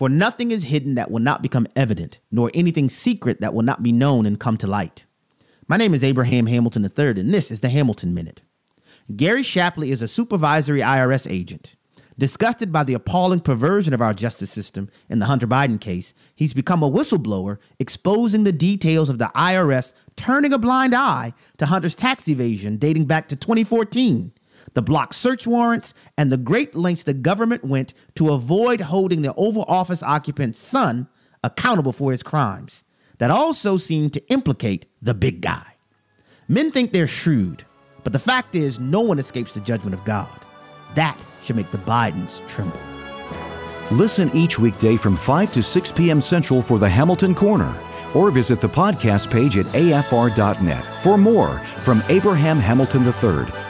For nothing is hidden that will not become evident, nor anything secret that will not be known and come to light. My name is Abraham Hamilton III, and this is the Hamilton Minute. Gary Shapley is a supervisory IRS agent. Disgusted by the appalling perversion of our justice system in the Hunter Biden case, he's become a whistleblower exposing the details of the IRS turning a blind eye to Hunter's tax evasion dating back to 2014, the block search warrants, and the great lengths the government went to avoid holding the Oval Office occupant's son accountable for his crimes that also seemed to implicate the big guy. Men think they're shrewd, but the fact is, no one escapes the judgment of God. That should make the Bidens tremble. Listen each weekday from 5 to 6 p.m. Central for the Hamilton Corner, or visit the podcast page at afr.net for more from Abraham Hamilton III,